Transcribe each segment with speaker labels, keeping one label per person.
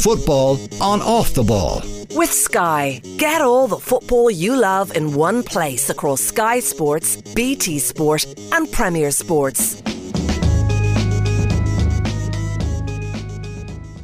Speaker 1: Football on off the ball.
Speaker 2: With Sky, get all the football you love in one place across Sky Sports, BT Sport, and Premier Sports.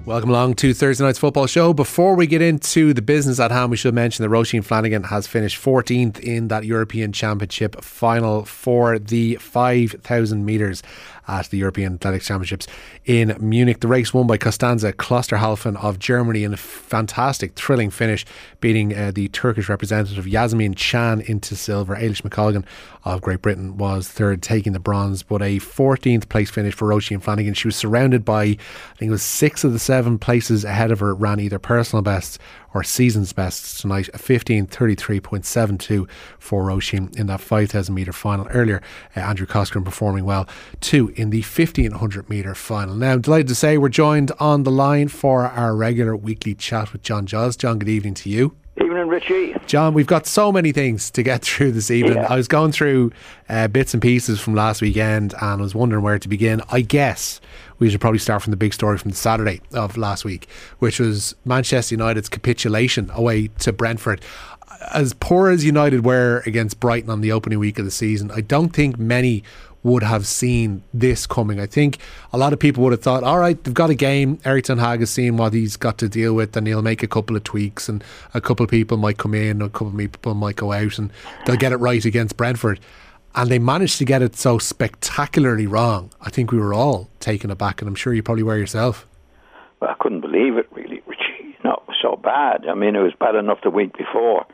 Speaker 3: Welcome along to Thursday night's football show. Before we get into the business at hand, we should mention that Roisin Flanagan has finished 14th in that European Championship final for the 5,000 metres at the European Athletics Championships in Munich. The race won by Konstanze Klosterhalfen of Germany in a fantastic, thrilling finish, beating uh, the Turkish representative Yasemin Can into silver. Eilish McColgan of Great Britain was third, taking the bronze, but a 14th place finish for Roisin Flanagan. She was surrounded by, I think it was six of the seven places ahead of her, ran either personal bests or season's bests tonight. A 15.33.72 for Roisin in that 5,000 metre final. Earlier, uh, Andrew Coscoran performing well too in the 1500 metre final. Now, I'm delighted to say we're joined on the line for our regular weekly chat with John Giles. John, good evening to you.
Speaker 4: Evening, Richie.
Speaker 3: John, we've got so many things to get through this evening.
Speaker 4: Yeah.
Speaker 3: I was going through uh, bits and pieces from last weekend and I was wondering where to begin. I guess we should probably start from the big story from the Saturday of last week, which was Manchester United's capitulation away to Brentford. As poor as United were against Brighton on the opening week of the season, I don't think many would have seen this coming. I think a lot of people would have thought, all right, they've got a game. Erik Ten Hag has seen what he's got to deal with, and he'll make a couple of tweaks, and a couple of people might come in, a couple of people might go out, and they'll get it right against Brentford. And they managed to get it so spectacularly wrong. I think we were all taken aback, and I'm sure you probably were yourself.
Speaker 4: Well, I couldn't believe it, really, Richie. No, it was so bad. I mean, it was bad enough the week before.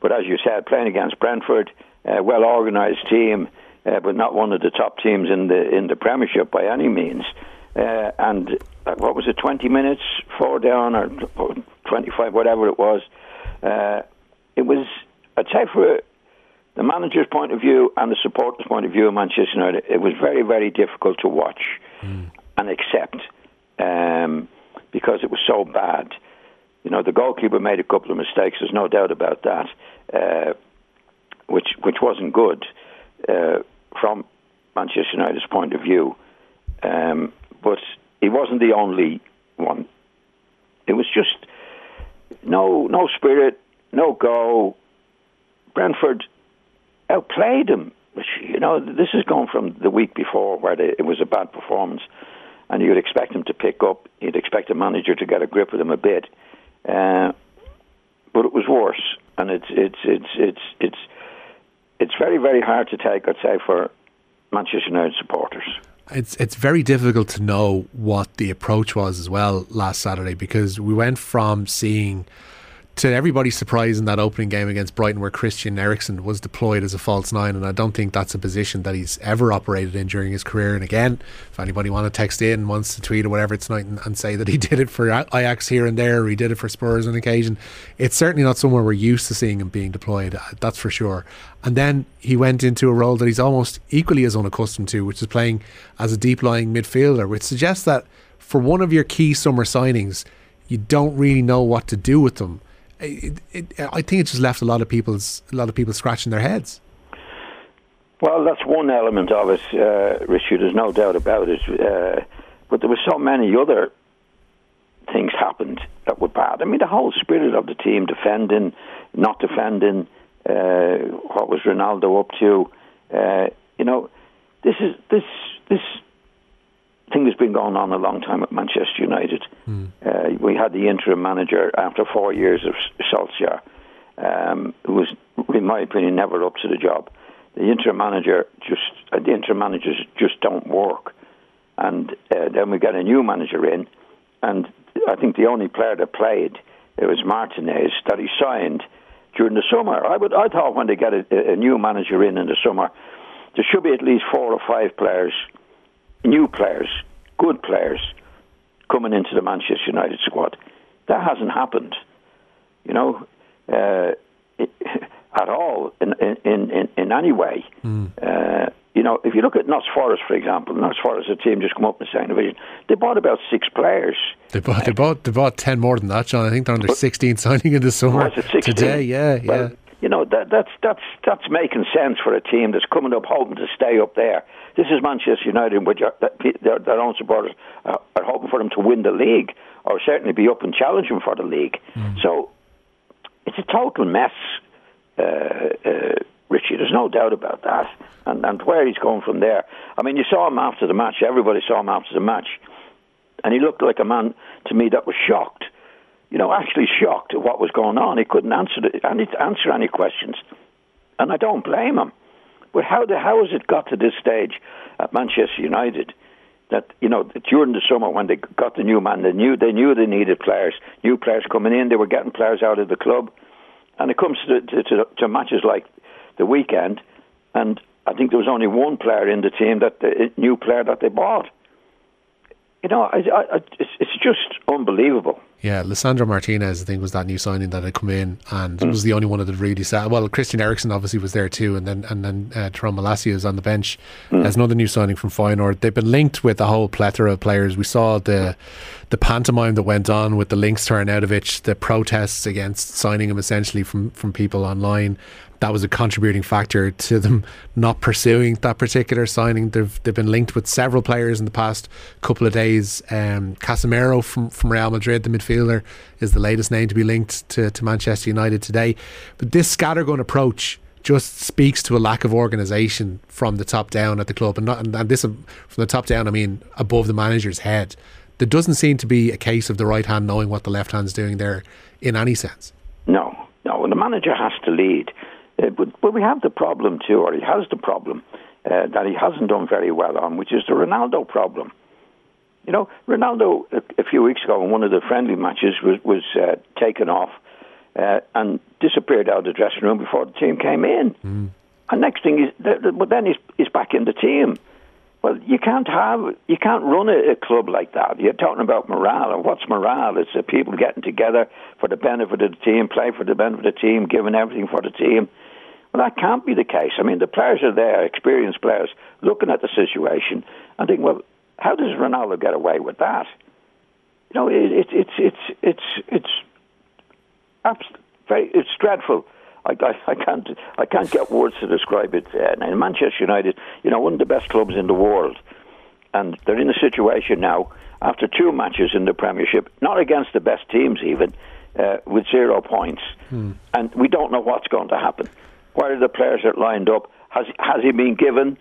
Speaker 4: But as you said, playing against Brentford, a well organised team, uh, but not one of the top teams in the in the Premiership by any means. Uh, and uh, what was it, 20 minutes, four down, or 25, whatever it was. Uh, it was, I'd say, for the manager's point of view and the supporters' point of view of Manchester United, it was very, very difficult to watch and accept um, because it was so bad. You know, the goalkeeper made a couple of mistakes. There's no doubt about that, uh, which which wasn't good uh, from Manchester United's point of view. Um, but he wasn't the only one. It was just no no spirit, no go. Brentford outplayed him. Which, you know, this is going from the week before where they, it was a bad performance, and you'd expect him to pick up. You'd expect the manager to get a grip of him a bit, uh, but it was worse. And it's it's it's it's it's it's very very hard to take. I'd say for Manchester United supporters.
Speaker 3: It's it's very difficult to know what the approach was as well last Saturday because we went from seeing to everybody's surprise in that opening game against Brighton where Christian Eriksen was deployed as a false nine and I don't think that's a position that he's ever operated in during his career. And again if anybody want to text in wants to tweet or whatever it's tonight and, and say that he did it for Ajax here and there or he did it for Spurs on occasion it's certainly not somewhere we're used to seeing him being deployed uh, that's for sure. And then he went into a role that he's almost equally as unaccustomed to which is playing as a deep lying midfielder which suggests that for one of your key summer signings you don't really know what to do with them it, it, I think it just left a lot of people's a lot of people scratching their heads.
Speaker 4: Well, that's one element of it, uh, Richard. There's no doubt about it. Uh, but there were so many other things happened that were bad. I mean, the whole spirit of the team, defending, not defending. Uh, what was Ronaldo up to? Uh, you know, this is this this thing has been going on a long time at Manchester United. Mm. Uh, we had the interim manager after four years of Solskjaer, um, who was, in my opinion, never up to the job. The interim manager just uh, the interim managers just don't work, and uh, then we got a new manager in, and I think the only player that played it was Martinez that he signed during the summer. I would I thought when they get a, a new manager in in the summer, there should be at least four or five players new players, good players, coming into the Manchester United squad. That hasn't happened, you know, uh, it, at all in in in, in any way. Mm. Uh, you know, if you look at Notts Forest, for example, Notts Forest, a team just come up in the second division. They bought about six players.
Speaker 3: They bought they bought they bought ten more than that, John. I think they're under sixteen signing in the summer today. Yeah,
Speaker 4: well,
Speaker 3: yeah.
Speaker 4: You know that that's that's that's making sense for a team that's coming up hoping to stay up there. This is Manchester United, which are, their, their own supporters are, are hoping for them to win the league or certainly be up and challenging for the league. Mm. So it's a total mess, uh, uh, Richie. There's no doubt about that. And, and where he's going from there. I mean, you saw him after the match. Everybody saw him after the match. And he looked like a man to me that was shocked. You know, actually shocked at what was going on. He couldn't answer the, and answer any questions, and I don't blame him. But how the how has it got to this stage at Manchester United? That you know during the summer when they got the new man, they knew they knew they needed players, new players coming in. They were getting players out of the club, and it comes to to, to, to matches like the weekend, and I think there was only one player in the team that the new player that they bought you know, I, I, it's, it's just unbelievable.
Speaker 3: Yeah, Lisandro Martinez, I think, was that new signing that had come in, and mm. was the only one that had really sat. Well, Christian Eriksen obviously was there too, and then and then uh, Malacia is on the bench mm. as another new signing from Feyenoord. They've been linked with a whole plethora of players. We saw the the pantomime that went on with the links to Arnautovic, the protests against signing him essentially from from people online that was a contributing factor to them not pursuing that particular signing. They've they've been linked with several players in the past couple of days. Um, Casemiro from, from Real Madrid, the midfielder, is the latest name to be linked to, to Manchester United today. But this scattergun approach just speaks to a lack of organisation from the top down at the club, and not and, this from the top down, I mean above the manager's head. There doesn't seem to be a case of the right hand knowing what the left hand's doing there in any sense.
Speaker 4: No, no. The manager has to lead. Uh, but, but we have the problem too, or he has the problem uh, that he hasn't done very well on, which is the Ronaldo problem. You know, Ronaldo a, a few weeks ago in one of the friendly matches was was uh, taken off uh, and disappeared out of the dressing room before the team came in. Mm. And next thing is, but then he's he's back in the team. Well, you can't have you can't run a, a, club like that. You're talking about morale, and what's morale? It's the people getting together for the benefit of the team, play for the benefit of the team, giving everything for the team. Well, that can't be the case. I mean, the players are there, experienced players, looking at the situation and thinking, well, how does Ronaldo get away with that? You know, it, it, it's it's it's it's it's very it's dreadful. I, I, I can't I can't get words to describe it. Uh, in Manchester United, you know, one of the best clubs in the world, and they're in a situation now after two matches in the Premiership, not against the best teams even, uh, with zero points, hmm. and we don't know what's going to happen. Where are the players that lined up? Has has he been given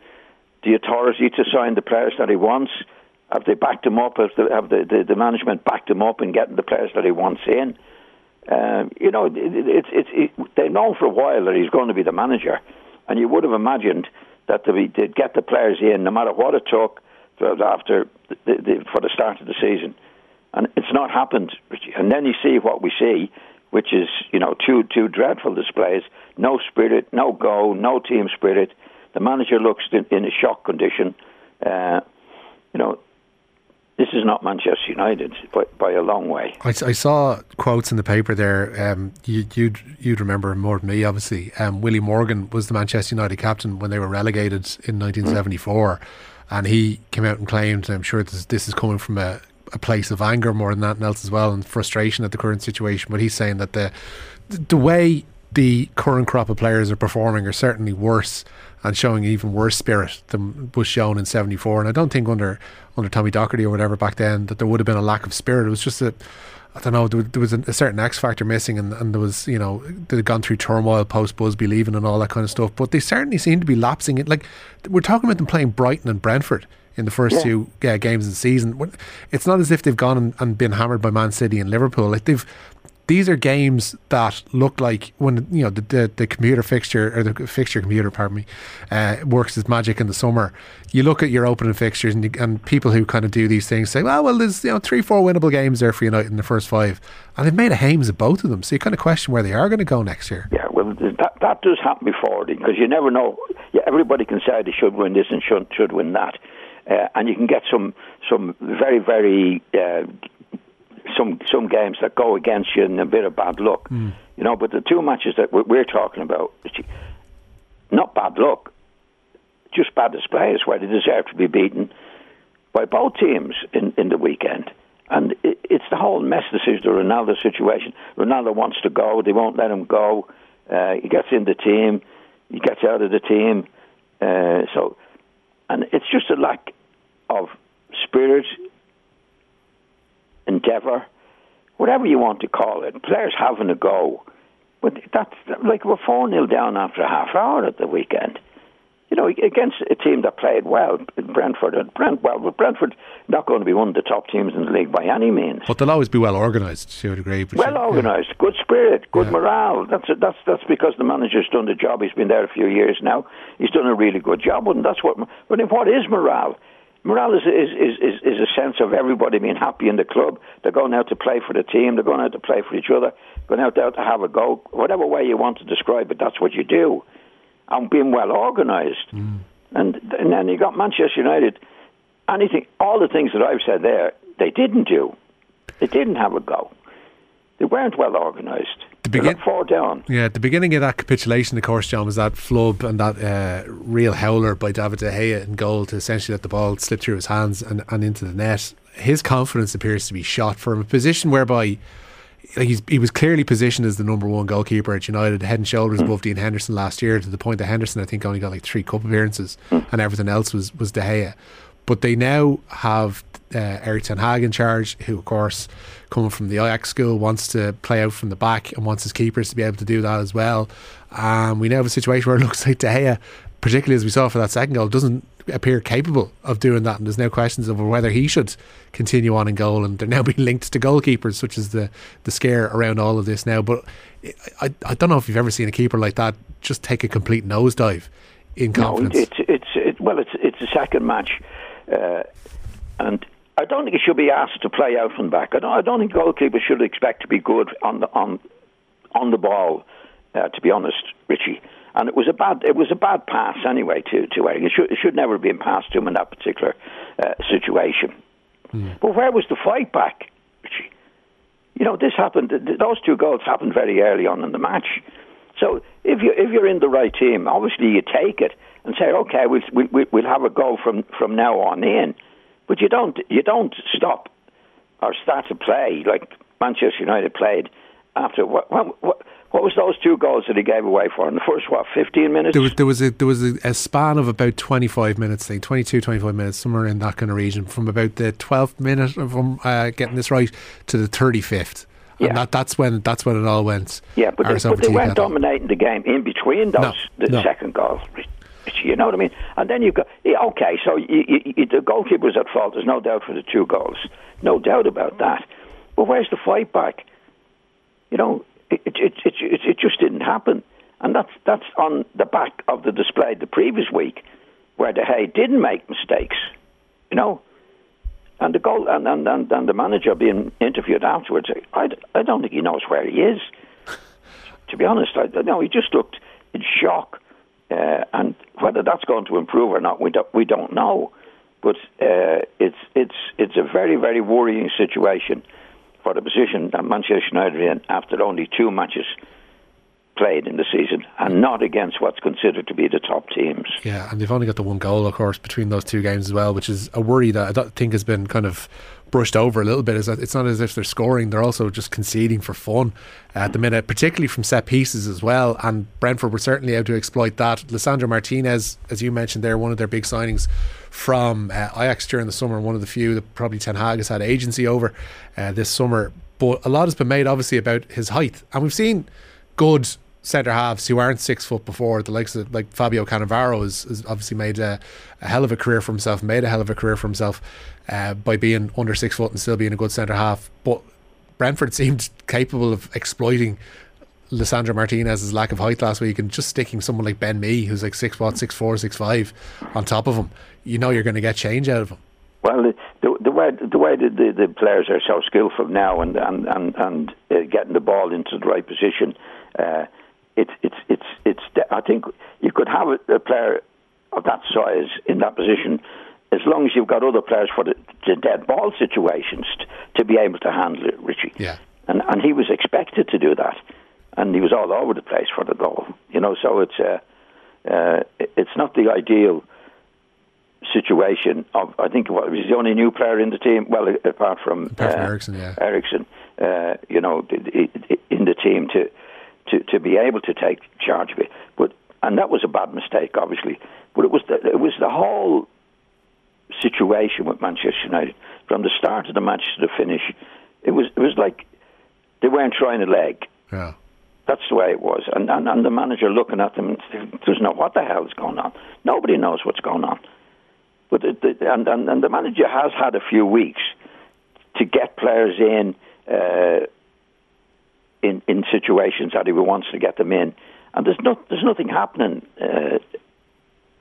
Speaker 4: the authority to sign the players that he wants? Have they backed him up? Have the, have the, the, the management backed him up in getting the players that he wants in? Um, you know, it's it, it, it, they've known for a while that he's going to be the manager, and you would have imagined that they'd get the players in no matter what it took after the, the, for the start of the season, and it's not happened. And then you see what we see which is you know two two dreadful displays. No spirit, no go, no team spirit. The manager looks in, in a shock condition. Uh, you know, this is not Manchester United by, by a long way.
Speaker 3: I, I, saw quotes in the paper there. Um, you, would you'd, you'd remember more than me, obviously. Um, Willie Morgan was the Manchester United captain when they were relegated in 1974, mm. and he came out and claimed. and I'm sure this, this is coming from a a place of anger more than anything else as well, and frustration at the current situation. But he's saying that the the way the current crop of players are performing are certainly worse and showing even worse spirit than was shown in '74. And I don't think under under Tommy Docherty or whatever back then that there would have been a lack of spirit. It was just that. I don't know. There, was a, certain X factor missing, and, and there was, you know, they'd gone through turmoil post Busby leaving and all that kind of stuff. But they certainly seem to be lapsing it. Like we're talking about them playing Brighton and Brentford in the first yeah. two uh, games of the season. It's not as if they've gone and, and, been hammered by Man City and Liverpool. Like they've these are games that look like when you know the the, the computer fixture or the fixture computer, pardon me, uh, works as magic in the summer. You look at your opening fixtures and, you, and people who kind of do these things say, well, well, there's you know three, four winnable games there for United in the first five, and they've made a hames of both of them. So you kind of question where they are going to go next year.
Speaker 4: Yeah, well, that that does happen before because you never know. Yeah, everybody can say they should win this and should should win that uh, and you can get some some very very uh, some some games that go against you and a bit of bad luck, mm. you know. But the two matches that we're talking about, not bad luck, just bad displays where they deserve to be beaten by both teams in, in the weekend. And it, it's the whole mess. This is the Ronaldo situation. Ronaldo wants to go; they won't let him go. Uh, he gets in the team, he gets out of the team. Uh, so, and it's just a lack of spirit, endeavour, whatever you want to call it, players having a go. But that's like we're 4 0 down after a half hour at the weekend. You know, against a team that played well, Brentford, and Brent, well, but Brentford not going to be one of the top teams in the league by any means.
Speaker 3: But they'll always be well organised to a degree.
Speaker 4: Well organised, yeah. good spirit, good yeah. morale. That's a, that's that's because the manager's done the job. He's been there a few years now. He's done a really good job, and that's what. But what is morale? Morale is, is, is, is, a sense of everybody being happy in the club. They're going out to play for the team. They're going out to play for each other. Going out there to have a go. Whatever way you want to describe it, that's what you do. And being well organised. Mm. And, and then you got Manchester United. Anything, all the things that I've said there, they didn't do. They didn't have a go. They weren't well organised. The begin- four down.
Speaker 3: Yeah, the beginning of that capitulation, of course, John, was that flub and that uh, real howler by David De Gea in goal to essentially let the ball slip through his hands and, and into the net. His confidence appears to be shot from a position whereby like he was clearly positioned as the number one goalkeeper at United, head and shoulders mm. above Dean Henderson last year, to the point that Henderson, I think, only got like three cup appearances mm. and everything else was, was De Gea. But they now have uh, Erik Ten Hag in charge, who, of course, coming from the Ajax school, wants to play out from the back and wants his keepers to be able to do that as well. Um, we now have a situation where it looks like De Gea, particularly as we saw for that second goal, doesn't appear capable of doing that. And there's no questions over whether he should continue on in goal. And they're now being linked to goalkeepers, such as the, the scare around all of this now. But I, I don't know if you've ever seen a keeper like that just take a complete nosedive in confidence.
Speaker 4: No, it's, it's, it, well, it's, it's a second match. Uh, and I don't think he should be asked to play out from back. I don't, I don't think goalkeepers should expect to be good on the on on the ball. Uh, to be honest, Richie, and it was a bad it was a bad pass anyway to to Erik. It should, it should never have been passed to him in that particular uh, situation. Mm. But where was the fight back, Richie? You know, this happened. Those two goals happened very early on in the match. So if you if you're in the right team, obviously you take it and say, okay, we'll we'll, we'll have a go from from now on in. But you don't you don't stop or start to play like Manchester United played after what what what, what was those two goals that he gave away for in the first what 15 minutes
Speaker 3: there was there was a there was a, a span of about 25 minutes thing 22 25 minutes somewhere in that kind of region from about the 12th minute of um, uh, getting this right to the 35th yeah. And that, that's when that's when it all went.
Speaker 4: Yeah, but they, but they weren't dominating the game in between those
Speaker 3: no,
Speaker 4: the
Speaker 3: no.
Speaker 4: second goals. You know what I mean? And then you go, yeah, okay, so you, you, the goalkeeper's at fault. There's no doubt for the two goals. No doubt about mm. that. But where's the fight back? You know, it, it, it, it, it just didn't happen. And that's, that's on the back of the display the previous week where De Gea didn't make mistakes. You know? And the goal and, and, and, and the manager being interviewed afterwards, I, I don't think he knows where he is. to be honest, I know he just looked in shock uh, and whether that's going to improve or not, we don't, we don't know. But uh, it's it's it's a very very worrying situation for the position that Manchester United are in after only two matches played in the season and not against what's considered to be the top teams.
Speaker 3: Yeah, and they've only got the one goal, of course, between those two games as well, which is a worry that I think has been kind of brushed over a little bit. Is it's not as if they're scoring; they're also just conceding for fun at the minute, particularly from set pieces as well. And Brentford were certainly able to exploit that. Lisandro Martinez, as you mentioned, there one of their big signings from uh, Ajax during the summer, one of the few that probably Ten Hag has had agency over uh, this summer. But a lot has been made, obviously, about his height, and we've seen good centre halves who aren't six foot before. The likes of like Fabio Cannavaro has, has obviously made a, a, hell of a career for himself, made a hell of a career for himself uh, by being under six foot and still being a good centre half. But Brentford seemed capable of exploiting Lisandro Martinez's lack of height last week and just sticking someone like Ben Mee, who's like six what, six four, six five, on top of him. You know you're going to get change out of him.
Speaker 4: Well, the, the, the way the way the, the, the, players are so skillful now and and and, and uh, getting the ball into the right position, uh, it's it's it's it's. I think you could have a player of that size in that position as long as you've got other players for the, the dead ball situations t- to be able to handle it, Richie.
Speaker 3: Yeah.
Speaker 4: And and he was expected to do that, and he was all over the place for the goal. You know, so it's uh, uh, it's not the ideal situation. Of I think what was the only new player in the team. Well, apart from,
Speaker 3: apart from uh, Eriksen, yeah.
Speaker 4: Eriksen, uh, you know, in the team to to, to be able to take charge of it. But and that was a bad mistake, obviously. But it was the, it was the whole situation with Manchester United from the start of the match to the finish. It was it was like They weren't trying a leg.
Speaker 3: Yeah.
Speaker 4: That's the way it was. And, and, and the manager looking at them doesn't know what the hell is going on. Nobody knows what's going on. But the, the, and, and, and the manager has had a few weeks to get players in uh, in in situations that he wants to get them in, and there's not there's nothing happening. Uh,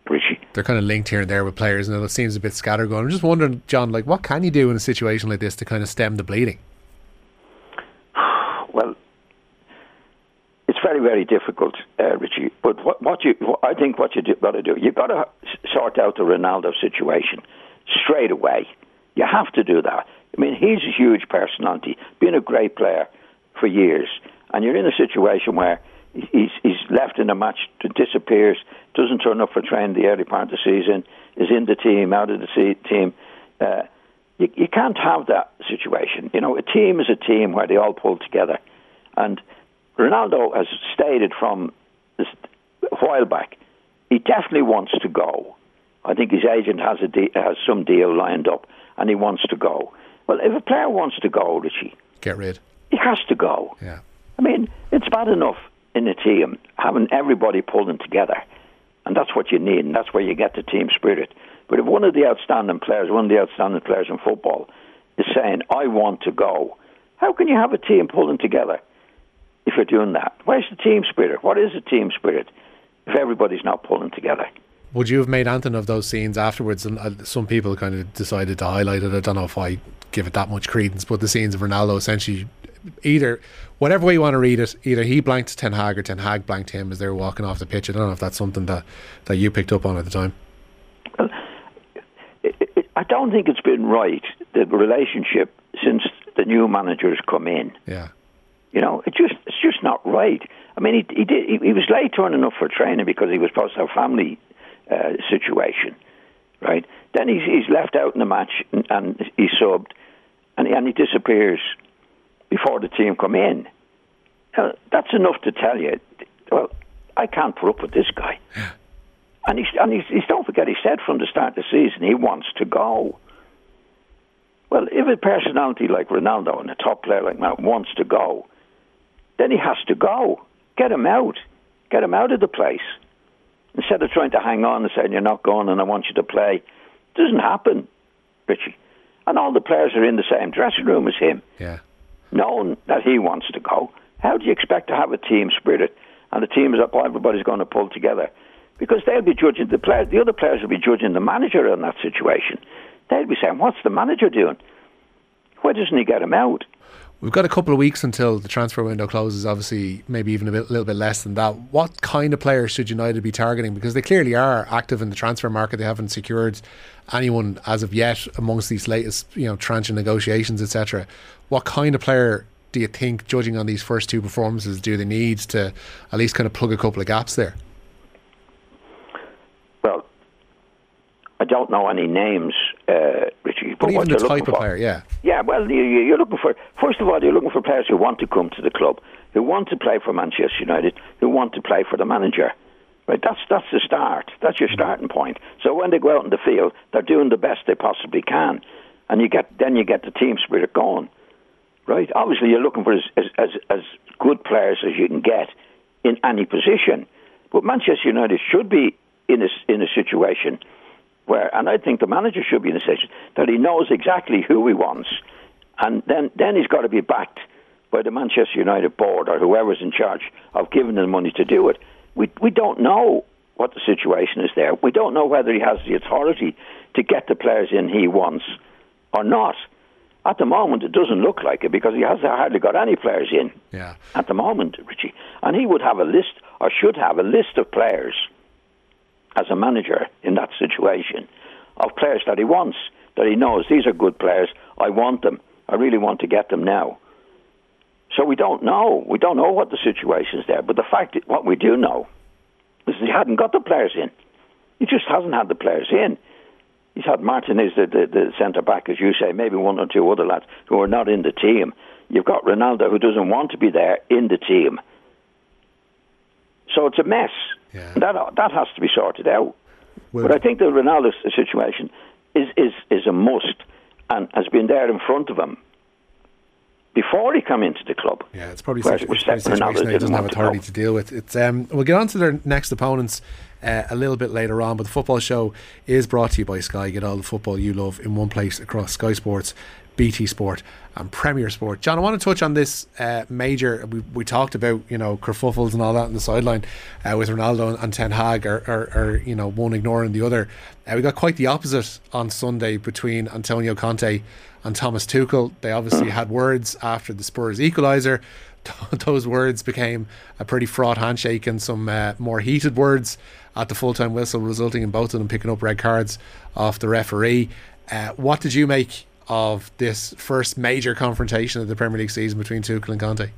Speaker 4: Richie.
Speaker 3: They're kind of linked here and there with players, and it seems a bit scattergun. I'm just wondering, John, like what can you do in a situation like this to kind of stem the bleeding?
Speaker 4: Well, it's very very difficult, uh, Richie. But what, what you what, I think what you got to do, you've got to sort out the Ronaldo situation straight away. You have to do that. I mean, he's a huge personality, been a great player for years, and you're in a situation where he's, he's left in a match, disappears, doesn't turn up for training the early part of the season, is in the team, out of the team. Uh, you, you can't have that situation. You know, a team is a team where they all pull together. And Ronaldo has stated from this, a while back, he definitely wants to go. I think his agent has a de- has some deal lined up, and he wants to go. Well, if a player wants to go, Richie,
Speaker 3: get rid.
Speaker 4: He has to go.
Speaker 3: Yeah.
Speaker 4: I mean, it's bad enough in a team having everybody pulling together, and that's what you need, and that's where you get the team spirit. But if one of the outstanding players, one of the outstanding players in football, is saying, "I want to go," how can you have a team pulling together if you're doing that? Where's the team spirit? What is the team spirit if everybody's not pulling together?
Speaker 3: Would you have made anything of those scenes afterwards? And uh, some people kind of decided to highlight it. I don't know if I give it that much credence, but the scenes of Ronaldo essentially either whatever way you want to read it, either he blanked Ten Hag or Ten Hag blanked him as they were walking off the pitch. I don't know if that's something that, that you picked up on at the time.
Speaker 4: Well, it, it, I don't think it's been right the relationship since the new managers come in.
Speaker 3: Yeah,
Speaker 4: you know, it just it's just not right. I mean, he he did he, he was late turning up for training because he was supposed to have family uh, situation, right? Then he's he's left out in the match and, and he's subbed, and and he disappears before the team come in. Now, that's enough to tell you. Well, I can't put up with this guy. And he's and he's, he's don't forget he said from the start of the season he wants to go. Well, if a personality like Ronaldo and a top player like that wants to go, then he has to go. Get him out. Get him out of the place. Instead of trying to hang on and saying you're not going and I want you to play. It doesn't happen, Richie. And all the players are in the same dressing room as him.
Speaker 3: Yeah.
Speaker 4: Knowing that he wants to go. How do you expect to have a team spirit and the team is up everybody's going to pull together? Because they'll be judging the players the other players will be judging the manager in that situation. They'll be saying, What's the manager doing? Why doesn't he get him out?
Speaker 3: We've got a couple of weeks until the transfer window closes, obviously, maybe even a bit, little bit less than that. What kind of players should United be targeting? Because they clearly are active in the transfer market. They haven't secured anyone as of yet amongst these latest, you know, tranche of negotiations, etc. What kind of player do you think, judging on these first two performances, do they need to at least kind of plug a couple of gaps there?
Speaker 4: Well, I don't know any names, uh, Richie.
Speaker 3: But, but even the type of
Speaker 4: for,
Speaker 3: player, yeah.
Speaker 4: Yeah, well, you're looking for, first of all, you're looking for players who want to come to the club, who want to play for Manchester United, who want to play for the manager. Right, that's that's the start. That's your starting point. So when they go out in the field, they're doing the best they possibly can, and you get then you get the team spirit going. Right, obviously you're looking for as as as, as good players as you can get in any position, but Manchester United should be in a in a situation where, and I think the manager should be in a situation that he knows exactly who he wants, and then then he's got to be backed by the Manchester United board or whoever's in charge of giving him money to do it. We we don't know what the situation is there. We don't know whether he has the authority to get the players in he wants or not. At the moment, it doesn't look like it because he has hardly got any players in.
Speaker 3: Yeah.
Speaker 4: At the moment, Richie, and he would have a list or should have a list of players as a manager in that situation of players that he wants, that he knows these are good players. I want them. I really want to get them now. So we don't know. We don't know what the situation is there. But the fact, what we do know, is he hadn't got the players in. He just hasn't had the players in. He's had Martinez, the, the, the centre back, as you say, maybe one or two other lads who are not in the team. You've got Ronaldo, who doesn't want to be there in the team. So it's a mess.
Speaker 3: Yeah.
Speaker 4: That that has to be sorted out. Well, but I think the Ronaldo situation is, is, is a must and has been there in front of him before he came into the club.
Speaker 3: Yeah, it's probably such, a situation he doesn't have
Speaker 4: want to
Speaker 3: authority to deal with. It's um, we'll get on to their next opponents uh, a little bit later on, but the football show is brought to you by Sky. Get all the football you love in one place across Sky Sports, BT Sport, and Premier Sport. John, I want to touch on this uh, major. We, we talked about you know kerfuffles and all that on the sideline uh, with Ronaldo and Ten Hag, or, or, or you know one ignoring the other. Uh, we got quite the opposite on Sunday between Antonio Conte and Thomas Tuchel. They obviously had words after the Spurs equaliser. Those words became a pretty fraught handshake and some uh, more heated words at the full time whistle, resulting in both of them picking up red cards off the referee. Uh, what did you make of this first major confrontation of the Premier League season between Tuchel and Conte?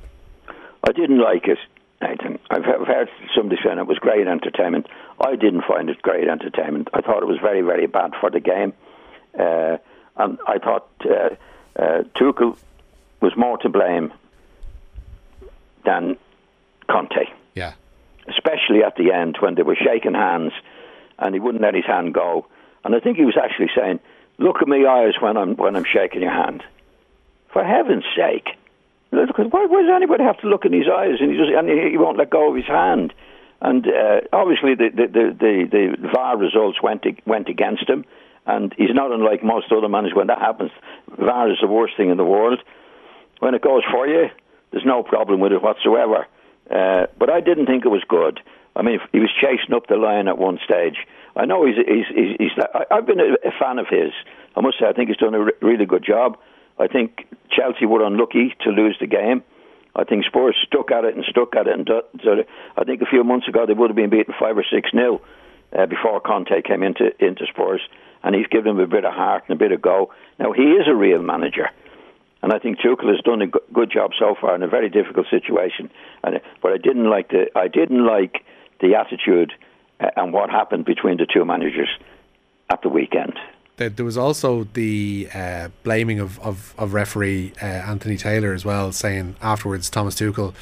Speaker 4: I didn't like it, Nathan. I've heard somebody saying it was great entertainment. I didn't find it great entertainment. I thought it was very, very bad for the game. Uh, and I thought uh, uh, Tuchel was more to blame than Conte,
Speaker 3: Yeah.
Speaker 4: especially at the end when they were shaking hands and he wouldn't let his hand go. And I think he was actually saying, "Look at my eyes when I'm when I'm shaking your hand." For heaven's sake, Look, why, why does anybody have to look in his eyes and he just and he, he won't let go of his hand? And uh, obviously, the the, the the the VAR results went went against him, and he's not unlike most other managers. When that happens, VAR is the worst thing in the world. When it goes for you, there's no problem with it whatsoever. Uh, but I didn't think it was good. I mean, he was chasing up the line at one stage. I know he's he's he's. he's I, I've been a, fan of his. I must say, I think he's done a re- really good job. I think Chelsea were unlucky to lose the game. I think Spurs stuck at it and stuck at it, and I think a few months ago they would have been beaten five or six nil uh, before Conte came into into Spurs, and he's given them a bit of heart and a bit of go. Now he is a real manager, and I think Tuchel has done a good job so far in a very difficult situation. And but I didn't like the I didn't like the attitude uh, and what happened between the two managers at the weekend.
Speaker 3: There, there was also the uh, blaming of, of, of referee uh, Anthony Taylor as well, saying afterwards, Thomas Tuchel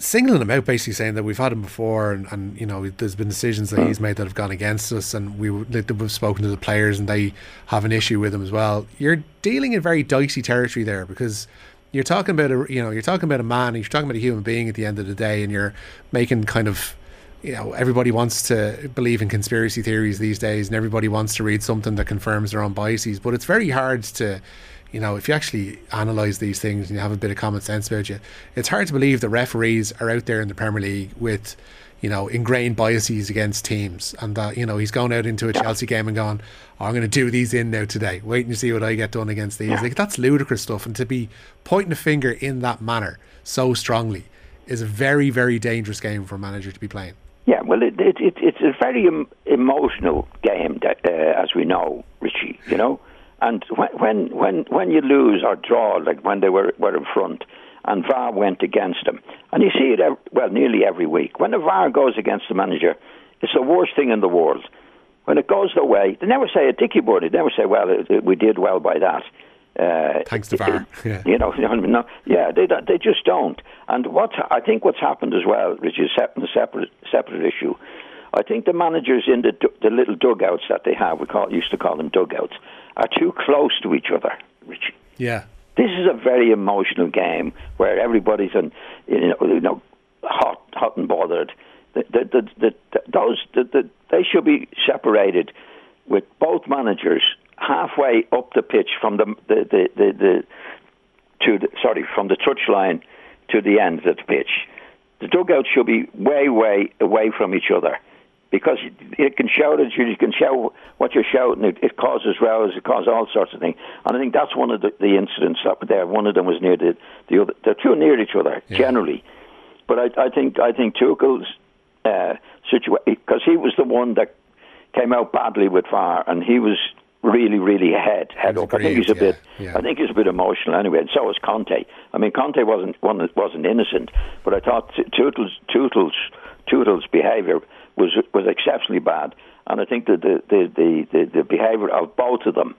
Speaker 3: singling him out, basically saying that we've had him before, and, and you know there's been decisions that he's made that have gone against us, and we we've spoken to the players, and they have an issue with him as well. You're dealing in very dicey territory there because you're talking about a you know you're talking about a man, you're talking about a human being at the end of the day, and you're making kind of you know everybody wants to believe in conspiracy theories these days, and everybody wants to read something that confirms their own biases, but it's very hard to you know, if you actually analyse these things and you have a bit of common sense about you, it's hard to believe that referees are out there in the Premier League with, you know, ingrained biases against teams, and that you know he's going out into a Chelsea game and gone, oh, "I'm going to do these in now today. Wait and see what I get done against these." Like that's ludicrous stuff, and to be pointing a finger in that manner so strongly is a very, very dangerous game for a manager to be playing.
Speaker 4: Yeah, well, it, it, it, it's a very em- emotional game, that, uh, as we know, Richie. You know, when when when you lose or draw, like when they were were in front, and VAR went against them, and you see it ev- well nearly every week. When the VAR goes against the manager, it's the worst thing in the world. When it goes their way, they never say a dicky bird. They never say, "Well, it, it, we did well by that." Uh,
Speaker 3: Thanks to VAR. Yeah.
Speaker 4: you know, no, yeah, they they just don't. And what I think what's happened as well, which is a separate separate issue. I think the managers in the the little dugouts that they have, we call used to call them dugouts, are too close to each other. Richie.
Speaker 3: Yeah,
Speaker 4: This is a very emotional game where everybody's in, you know, you know hot, hot and bothered. The, the, the, those, the, the, they should be separated with both managers halfway up the pitch from the the, the, the, to the, sorry from the touch line to the ends of the pitch. The dugouts should be way, way away from each other because it can shout at you, you can shout what you're shouting, it, it causes rows, it causes all sorts of things. And I think that's one of the, the incidents up there. One of them was near the, the other. They're too near each other, generally. But I, I think I think Tuchel's uh, situation, because he was the one that came out badly with VAR, and he was really, really head head up. I think he's a
Speaker 3: aggrieved,
Speaker 4: bit.
Speaker 3: yeah, yeah.
Speaker 4: I think he's a bit emotional anyway, and so was Conte. I mean, Conte wasn't one that wasn't innocent, but I thought Tuchel's Tuchel's Tuchel's behaviour was was exceptionally bad, and I think that the the, the, the the behaviour of both of them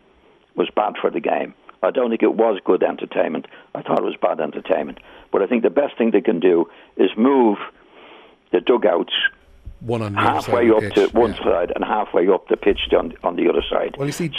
Speaker 4: was bad for the game. I don't think it was good entertainment. I thought it was bad entertainment. But I think the best thing they can do is move the dugouts
Speaker 3: one on the other side
Speaker 4: halfway up
Speaker 3: the
Speaker 4: to one
Speaker 3: yeah.
Speaker 4: side and halfway up the pitch on on the other side.
Speaker 3: Well, you see,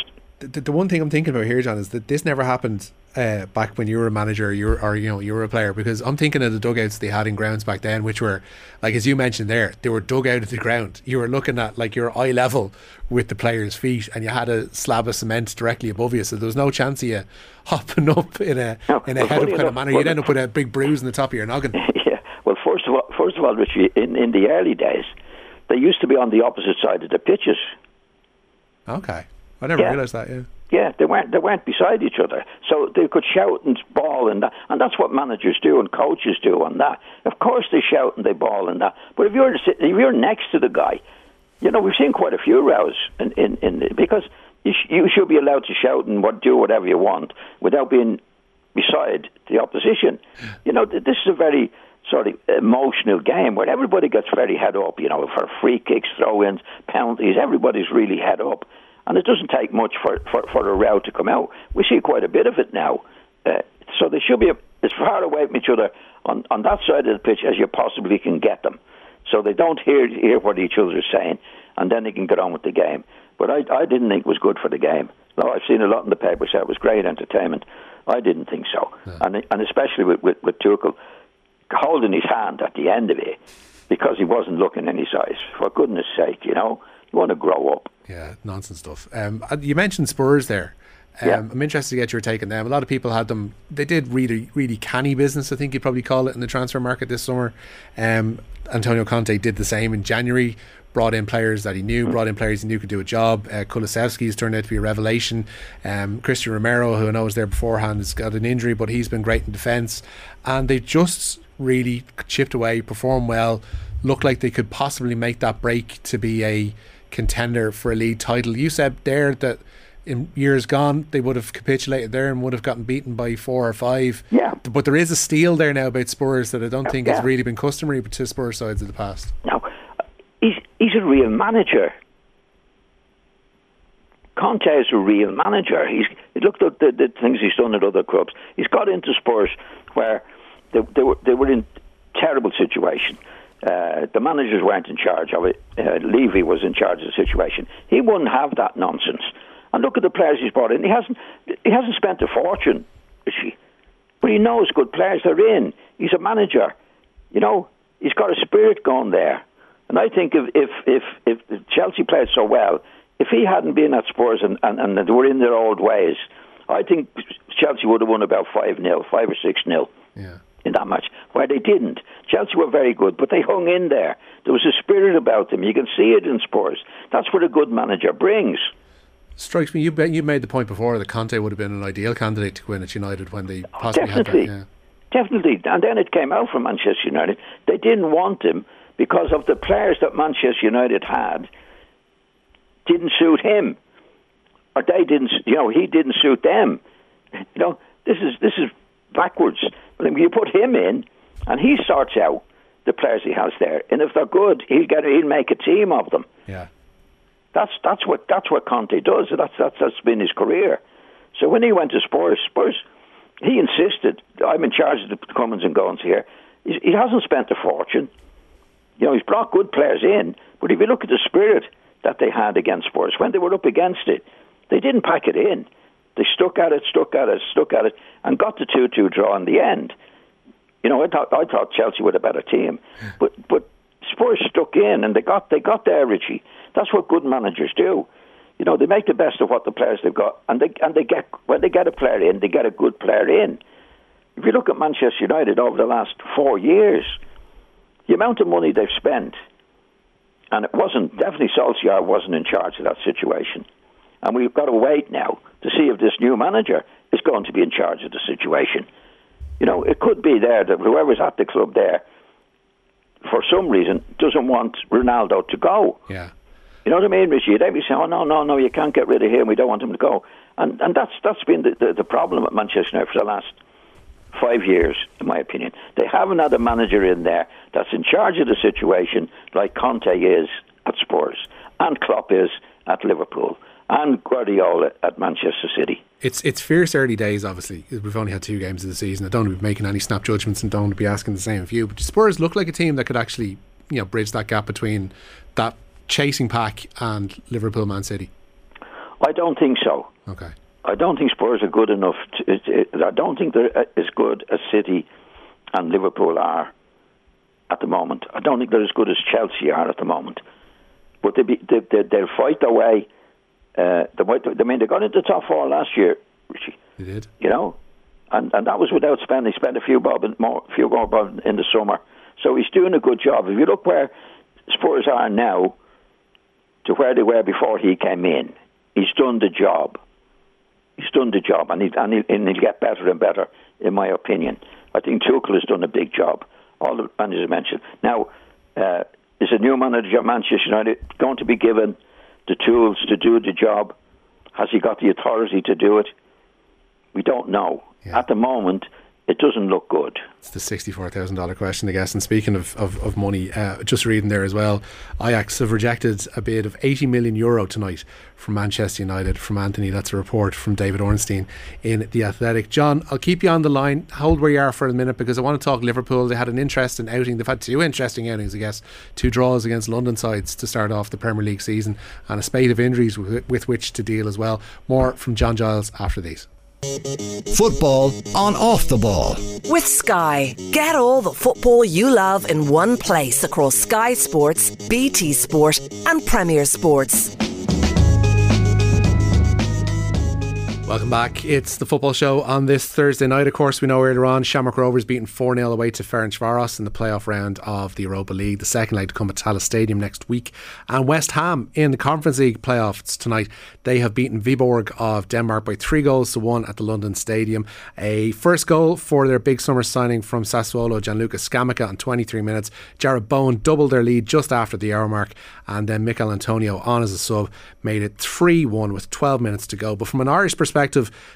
Speaker 3: the, the one thing I'm thinking about here, John, is that this never happened uh, back when you were a manager, you were, or you know, you were a player. Because I'm thinking of the dugouts they had in grounds back then, which were like as you mentioned there, they were dug out of the ground. You were looking at like your eye level with the players' feet, and you had a slab of cement directly above you, so there was no chance of you hopping up in a
Speaker 4: No,
Speaker 3: in a
Speaker 4: well,
Speaker 3: head up kind of manner. You'd
Speaker 4: well-
Speaker 3: end up with a big bruise in the top of your noggin.
Speaker 4: Yeah. Well, first of all, first of all, Richie, in, in the early days, they used to be on the opposite side of the pitches.
Speaker 3: Okay, I never
Speaker 4: Yeah.
Speaker 3: realised that. Yeah.
Speaker 4: Yeah, they weren't they weren't beside each other, so they could shout and bawl and that, and that's what managers do and coaches do on that. Of course, they shout and they bawl and that. But if you're if you're next to the guy, you know we've seen quite a few rows in in, in because you, sh- you should be allowed to shout and what do whatever you want without being beside the opposition. You know th- this is a very sort of emotional game where everybody gets very head up. You know for free kicks, throw-ins, penalties, everybody's really head up. And it doesn't take much for, for, for a row to come out. We see quite a bit of it now. Uh, so they should be as far away from each other on, on that side of the pitch as you possibly can get them. So they don't hear hear what each other is saying, and then they can get on with the game. But I, I didn't think it was good for the game. No, I've seen a lot in the paper say it was great entertainment. I didn't think so. And, and especially with, with, with Tuchel holding his hand at the end of it because he wasn't looking any size. For goodness sake, you know, you want to grow up.
Speaker 3: Yeah, nonsense stuff. Um, uh, you mentioned Spurs there. Um,
Speaker 4: Yeah.
Speaker 3: I'm interested to get your take on them. A lot of people had them. They did really, really canny business. I think you'd probably call it in the transfer market this summer. Um, Antonio Conte did the same in January. Brought in players that he knew, brought in players he knew could do a job. Uh, Kulusevski's turned out to be a revelation. Um, Cristian Romero, who I know was there beforehand, has got an injury, but he's been great in defence. And they just really chipped away, performed well, looked like they could possibly make that break to be a contender for a league title. You said there that in years gone they would have capitulated there and would have gotten beaten by four or five.
Speaker 4: Yeah.
Speaker 3: But there is a steel there now about Spurs that I don't think has really been customary to Spurs sides of the past.
Speaker 4: Now, he's he's a real manager. Conte is a real manager. He's looked at the, the things he's done at other clubs. He's got into Spurs where they, they were they were in terrible situation. Uh, the managers weren't in charge of it. Uh, Levy was in charge of the situation. He wouldn't have that nonsense. And look at the players he's brought in. He hasn't he hasn't spent a fortune? But he knows good players are in. He's a manager. You know, he's got a spirit going there. And I think if if if, if Chelsea played so well, if he hadn't been at Spurs and, and, and they were in their old ways, I think Chelsea would have won about 5 0, 5 or 6 0
Speaker 3: Yeah.
Speaker 4: In that match, where they didn't. Chelsea were very good, but they hung in there. There was a spirit about them. You can see it in Spurs. That's what a good manager brings.
Speaker 3: Strikes me you you made the point before that Conte would have been an ideal candidate to win at United when they oh, possibly had that.
Speaker 4: Definitely.
Speaker 3: Yeah.
Speaker 4: Definitely. And then it came out from Manchester United. They didn't want him because of the players that Manchester United had didn't suit him. Or they didn't you know, he didn't suit them. You know, this is this is backwards. You put him in and he sorts out the players he has there. And if they're good, he'll get he'll make a team of them.
Speaker 3: Yeah.
Speaker 4: That's that's what that's what Conte does. That's that's that's been his career. So when he went to Spurs, Spurs, he insisted, "I'm in charge of the comings and goings here." He, he hasn't spent a fortune. You know, he's brought good players in, but if you look at the spirit that they had against Spurs when they were up against it, they didn't pack it in. They stuck at it, stuck at it, stuck at it, and got the two-two draw in the end. You know, I thought I thought Chelsea were a better team, but but Spurs stuck in and they got they got there, Richie. That's what good managers do. You know, they make the best of what the players they've got, and they and they get when they get a player in, they get a good player in. If you look at Manchester United over the last four years, the amount of money they've spent, and it wasn't definitely Solskjaer wasn't in charge of that situation, and we've got to wait now to see if this new manager is going to be in charge of the situation. You know, it could be there that whoever's at the club there, for some reason, doesn't want Ronaldo to go.
Speaker 3: Yeah.
Speaker 4: You know what I mean, Richie? They'd be saying, "Oh no, no, no, you can't get rid of him. We don't want him to go." And and that's that's been the, the, the problem at Manchester United for the last five years, in my opinion. They haven't had a manager in there that's in charge of the situation like Conte is at Spurs, and Klopp is at Liverpool, and Guardiola at Manchester City.
Speaker 3: It's it's fierce early days. Obviously, we've only had two games of the season. I don't want to be making any snap judgments and don't want to be asking the same of you. But Spurs look like a team that could actually, you know, bridge that gap between that chasing pack and Liverpool, Man City.
Speaker 4: I don't think so.
Speaker 3: Okay.
Speaker 4: I don't think Spurs are good enough. To, I don't think they're uh, as good as City and Liverpool are at the moment. I don't think they're as good as Chelsea are at the moment. But they, be, they, they they'll fight their way. Uh, they might, I mean, they got into the top four last year, Richie.
Speaker 3: They did.
Speaker 4: You know, and and that was without spending. He spent a few bob in, more, few more bob in the summer. So he's doing a good job. If you look where Spurs are now to where they were before he came in, he's done the job. He's done the job, and, he, and, he, and he'll get better and better, in my opinion. I think Tuchel has done a big job. All the managers mentioned. Now, uh, is a new manager at Manchester United going to be given the tools to do the job? Has he got the authority to do it? We don't know.
Speaker 3: Yeah.
Speaker 4: At the moment, it doesn't look good.
Speaker 3: It's the $64,000 question, I guess. And speaking of, of, of money, uh, just reading there as well, Ajax have rejected a bid of 80 million euro tonight from Manchester United, from Antony. That's a report from David Ornstein in The Athletic. John, I'll keep you on the line. Hold where you are for a minute because I want to talk Liverpool. They had an interesting outing. They've had two interesting outings, I guess. Two draws against London sides to start off the Premier League season and a spate of injuries with, with which to deal as well. More from John Giles after these.
Speaker 1: Football on off the ball.
Speaker 2: With Sky, get all the football you love in one place across Sky Sports, BT Sport, and Premier Sports.
Speaker 3: Welcome back. It's the football show on this Thursday night. Of course, we know earlier on Shamrock Rovers beaten 4 0 away to Ferencvaros in the playoff round of the Europa League. The second leg to come at Tallaght Stadium next week. And West Ham in the Conference League playoffs tonight. They have beaten Viborg of Denmark by three goals to one at the London Stadium. A first goal for their big summer signing from Sassuolo, Gianluca Scamacca, on 23 minutes. Jarrod Bowen doubled their lead just after the hour mark. And then Michail Antonio on as a sub made it 3 1 with 12 minutes to go. But from an Irish perspective,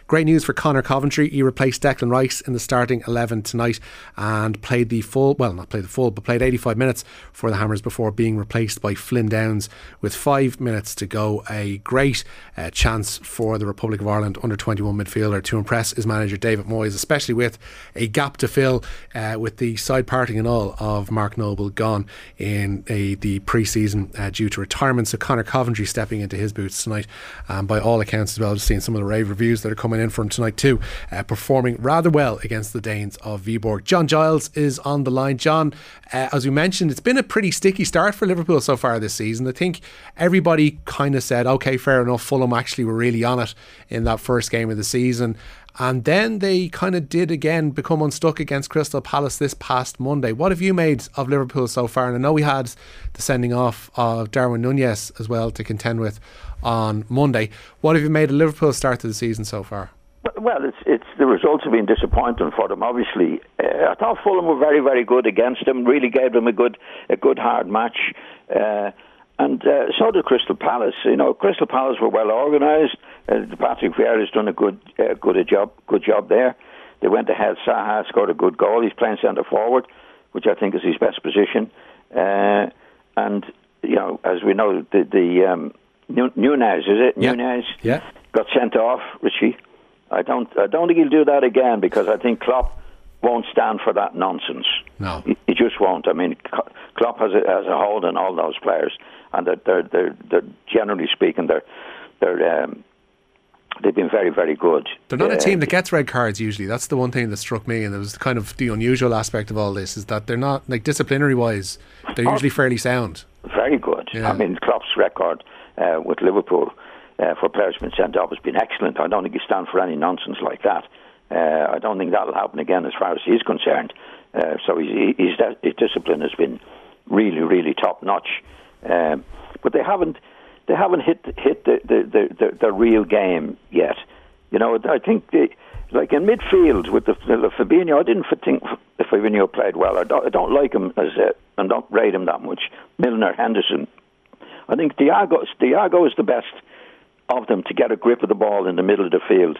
Speaker 3: great news for Conor Coventry. He replaced Declan Rice in the starting 11 tonight and played the full, well, not played the full, but played 85 minutes for the Hammers before being replaced by Flynn Downs with five minutes to go. A great uh, chance for the Republic of Ireland under 21 midfielder to impress his manager David Moyes, especially with a gap to fill uh, with the side parting and all of Mark Noble gone in a, the pre season uh, due to retirement. So Conor Coventry stepping into his boots tonight, um, by all accounts as well. Seeing some of the rave reviews that are coming in from tonight too, uh, performing rather well against the Danes of Viborg. John Giles is on the line. John, uh, as we mentioned, it's been a pretty sticky start for Liverpool so far this season. I think everybody kind of said, okay, fair enough. Fulham actually were really on it in that first game of the season. And then they kind of did again become unstuck against Crystal Palace this past Monday. What have you made of Liverpool so far? And I know we had the sending off of Darwin Nunez as well to contend with on Monday. What have you made of Liverpool's start to the season so far?
Speaker 4: Well, it's it's the results have been disappointing for them. Obviously, uh, I thought Fulham were very very good against them. Really gave them a good a good hard match. Uh, and uh, so did Crystal Palace. You know, Crystal Palace were well organised. Uh, Patrick has done a good, uh, good a job, good job there. They went ahead. Zaha scored a good goal. He's playing centre forward, which I think is his best position. Uh, and you know, as we know, the, the um, Nunez is it?
Speaker 3: Yeah.
Speaker 4: Nunez
Speaker 3: Yeah.
Speaker 4: got sent off. Richie, I don't, I don't think he'll do that again because I think Klopp won't stand for that nonsense.
Speaker 3: No.
Speaker 4: He, he just won't. I mean, Klopp has a, has a hold on all those players, and they're they're they're, they're generally speaking they're they're um, they've been very very good.
Speaker 3: They're not a
Speaker 4: Uh,
Speaker 3: team that gets red cards usually. That's the one thing that struck me, and it was kind of the unusual aspect of all this is that they're not like disciplinary wise. They're usually fairly sound.
Speaker 4: Very good.
Speaker 3: Yeah.
Speaker 4: I mean, Klopp's record uh, with Liverpool uh, for players being sent off has been excellent. I don't think he stands for any nonsense like that. Uh, I don't think that'll happen again as far as he's concerned. Uh, so his, his, his discipline has been really, really top notch. Um, but they haven't they haven't hit hit the the, the, the, the real game yet. You know, I think they, like in midfield with the, the Fabinho, I didn't think the Fabinho played well. I don't, I don't like him as a, and don't rate him that much. Milner, Henderson, I think Diago Diago is the best of them to get a grip of the ball in the middle of the field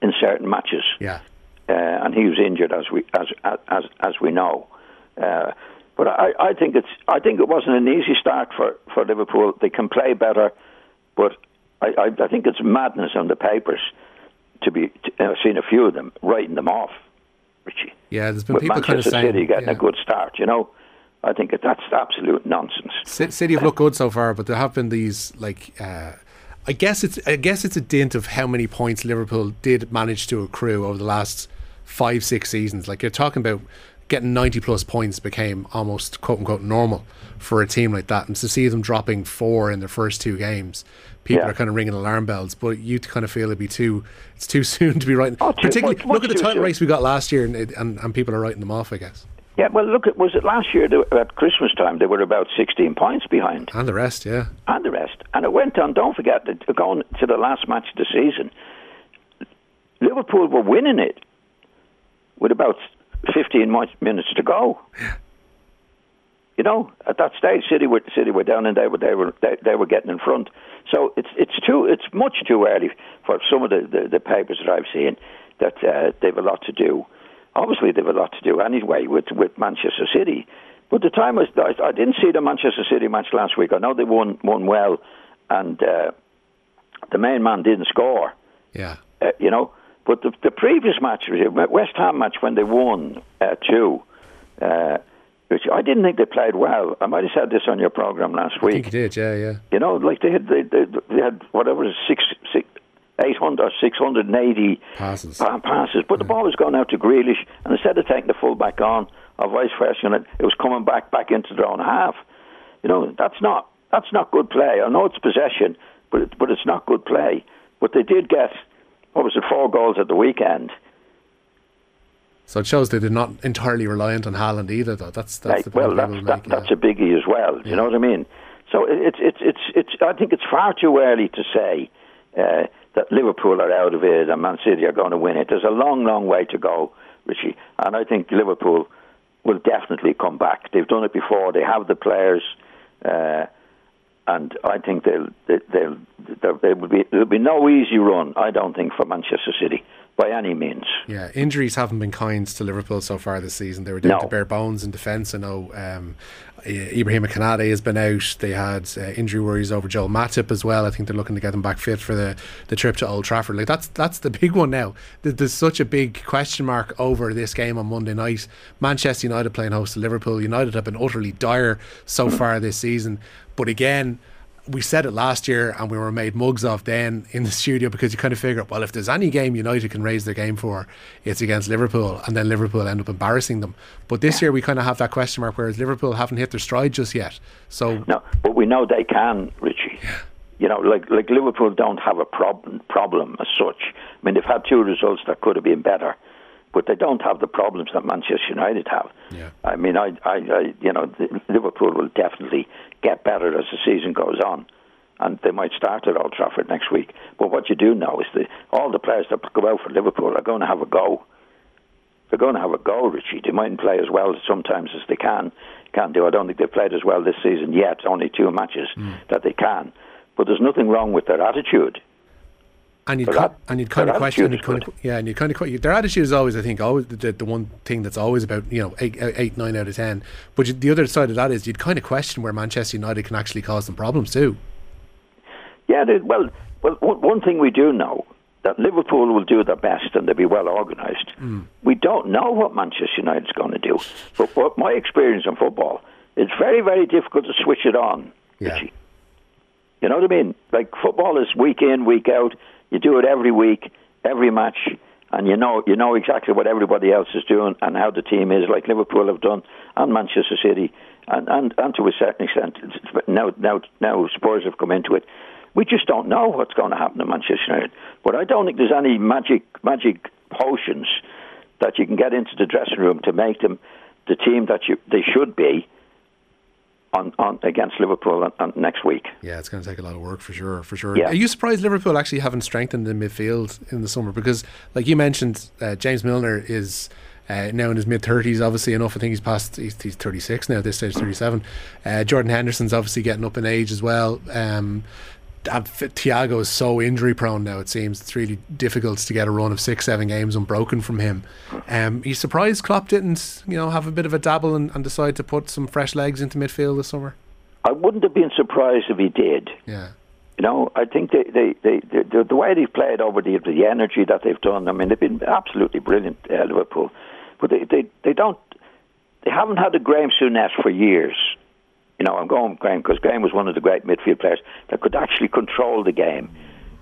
Speaker 4: in certain matches.
Speaker 3: Yeah.
Speaker 4: Uh, and he was injured as we as as as we know. Uh, but I, I think it's I think it wasn't an easy start for, for Liverpool. They can play better, but I, I, I think it's madness on the papers to be. To, I've seen a few of them writing them off, Richie.
Speaker 3: Yeah, there's been
Speaker 4: With
Speaker 3: people
Speaker 4: Manchester
Speaker 3: kind of saying
Speaker 4: City getting
Speaker 3: yeah.
Speaker 4: a good start, you know. I think that that's absolute nonsense.
Speaker 3: Ci- City have looked good so far, but there have been these like. Uh, I guess it's I guess it's a dint of how many points Liverpool did manage to accrue over the last five six seasons. Like you're talking about getting 90 plus points became almost quote unquote normal for a team like that. And to see them dropping four in their first two games, people yeah. are kind of ringing alarm bells. But you kind of feel it'd be too, it's too soon to be writing. Oh, Particularly, much, much look at the title soon. race we got last year, and, and, and people are writing them off, I guess.
Speaker 4: Yeah, well, look, it was it last year at Christmas time? They were about 16 points behind.
Speaker 3: And the rest, yeah.
Speaker 4: And the rest. And it went on, don't forget, that going to the last match of the season, Liverpool were winning it with about 15 minutes to go. You know, at that stage, City were City were down and they were they were they, they were getting in front. So it's it's too it's much too early for some of the, the, the papers that I've seen that uh, they've a lot to do. Obviously, they've a lot to do anyway with with Manchester City. But the time was I, I didn't see the Manchester City match last week. I know they won won well, and uh, the main man didn't score.
Speaker 3: Yeah,
Speaker 4: uh, you know. But the, the previous match, West Ham match, when they won uh, two, uh, which I didn't think they played well. I might have said this on your program last week. I
Speaker 3: think you did, yeah, yeah.
Speaker 4: You know, like they had they, they, they had whatever six six. 800 or 680
Speaker 3: passes.
Speaker 4: Pa- passes. But yeah. the ball was going out to Grealish, and instead of taking the full back on, or vice versa, it, it was coming back back into their own half. You know, that's not that's not good play. I know it's possession, but it, but it's not good play. But they did get what was it, four goals at the weekend.
Speaker 3: So it shows that they're not entirely reliant on Haaland either, though. That's that's
Speaker 4: the well, that's, that, that's a biggie as well. Yeah. You know what I mean? So it's it's it's it's. I think it's far too early to say uh, that Liverpool are out of it and Man City are going to win it. There's a long, long way to go, Richie, and I think Liverpool will definitely come back. They've done it before. They have the players. Uh, and I think they'll they'll, they'll there will be there'll be no easy run. I don't think for Manchester City by any means.
Speaker 3: Yeah, injuries haven't been kind to Liverpool so far this season. They were down no. to bare bones in defence. I know um, Ibrahim Konate has been out. They had uh, injury worries over Joel Matip as well. I think they're looking to get him back fit for the, the trip to Old Trafford. Like that's that's the big one now. There's such a big question mark over this game on Monday night. Manchester United playing host to Liverpool. United have been utterly dire so far this season. But again, we said it last year and we were made mugs of then in the studio because you kind of figure, well, if there's any game United can raise their game for, it's against Liverpool, and then Liverpool end up embarrassing them. But this year we kind of have that question mark, whereas Liverpool haven't hit their stride just yet. So
Speaker 4: no, but we know they can, Richie.
Speaker 3: Yeah.
Speaker 4: You know, like like Liverpool don't have a problem problem as such. I mean, they've had two results that could have been better but they don't have the problems that Manchester United have.
Speaker 3: Yeah. I
Speaker 4: mean, I, I, I, you know, Liverpool will definitely get better as the season goes on, and they might start at Old Trafford next week. But what you do know is that all the players that go out for Liverpool are going to have a go. They're going to have a go, Richie. They mightn't play as well sometimes as they can can do. I don't think they've played as well this season yet. Only two matches mm. that they can. But there's nothing wrong with their attitude.
Speaker 3: And you'd, co- and you'd kind of question, you'd kind of, yeah, and you'd kind of their attitude is always, I think, always the, the one thing that's always about, you know, eight, eight, nine out of ten. But the other side of that is you'd kind of question where Manchester United can actually cause them problems too.
Speaker 4: Yeah, well, well, one thing we do know that Liverpool will do their best and they'll be well organised. Mm. We don't know what Manchester United's going to do, but what my experience in football, it's very, very difficult to switch it on.
Speaker 3: Yeah.
Speaker 4: You know what I mean? Like football is week in, week out you do it every week, every match, and you know you know exactly what everybody else is doing and how the team is, like Liverpool have done, and Manchester City, and and, and to a certain extent, now now now Spurs have come into it. We just don't know what's going to happen to Manchester United. But I don't think there's any magic magic potions that you can get into the dressing room to make them the team that you they should be on, on against Liverpool on, on next week.
Speaker 3: Yeah, it's going to take a lot of work for sure. For sure. Yeah. Are you surprised Liverpool actually haven't strengthened the midfield in the summer? Because, like you mentioned, uh, James Milner is. Uh, now in his mid 30s, obviously enough. I think he's past, he's, he's 36 now, at this stage, 37. Uh, Jordan Henderson's obviously getting up in age as well. Um, Thiago is so injury prone now. It seems it's really difficult to get a run of six, seven games unbroken from him. Um, you surprised Klopp didn't, you know, have a bit of a dabble and, and decide to put some fresh legs into midfield this summer?
Speaker 4: I wouldn't have been surprised if he did.
Speaker 3: Yeah.
Speaker 4: You know, I think they, they, they, they the, the way they've played over the the energy that they've done. I mean, they've been absolutely brilliant, uh, Liverpool, but they, they they don't they haven't had a Graham Souness for years. You know, I'm going Graham because Graham was one of the great midfield players that could actually control the game.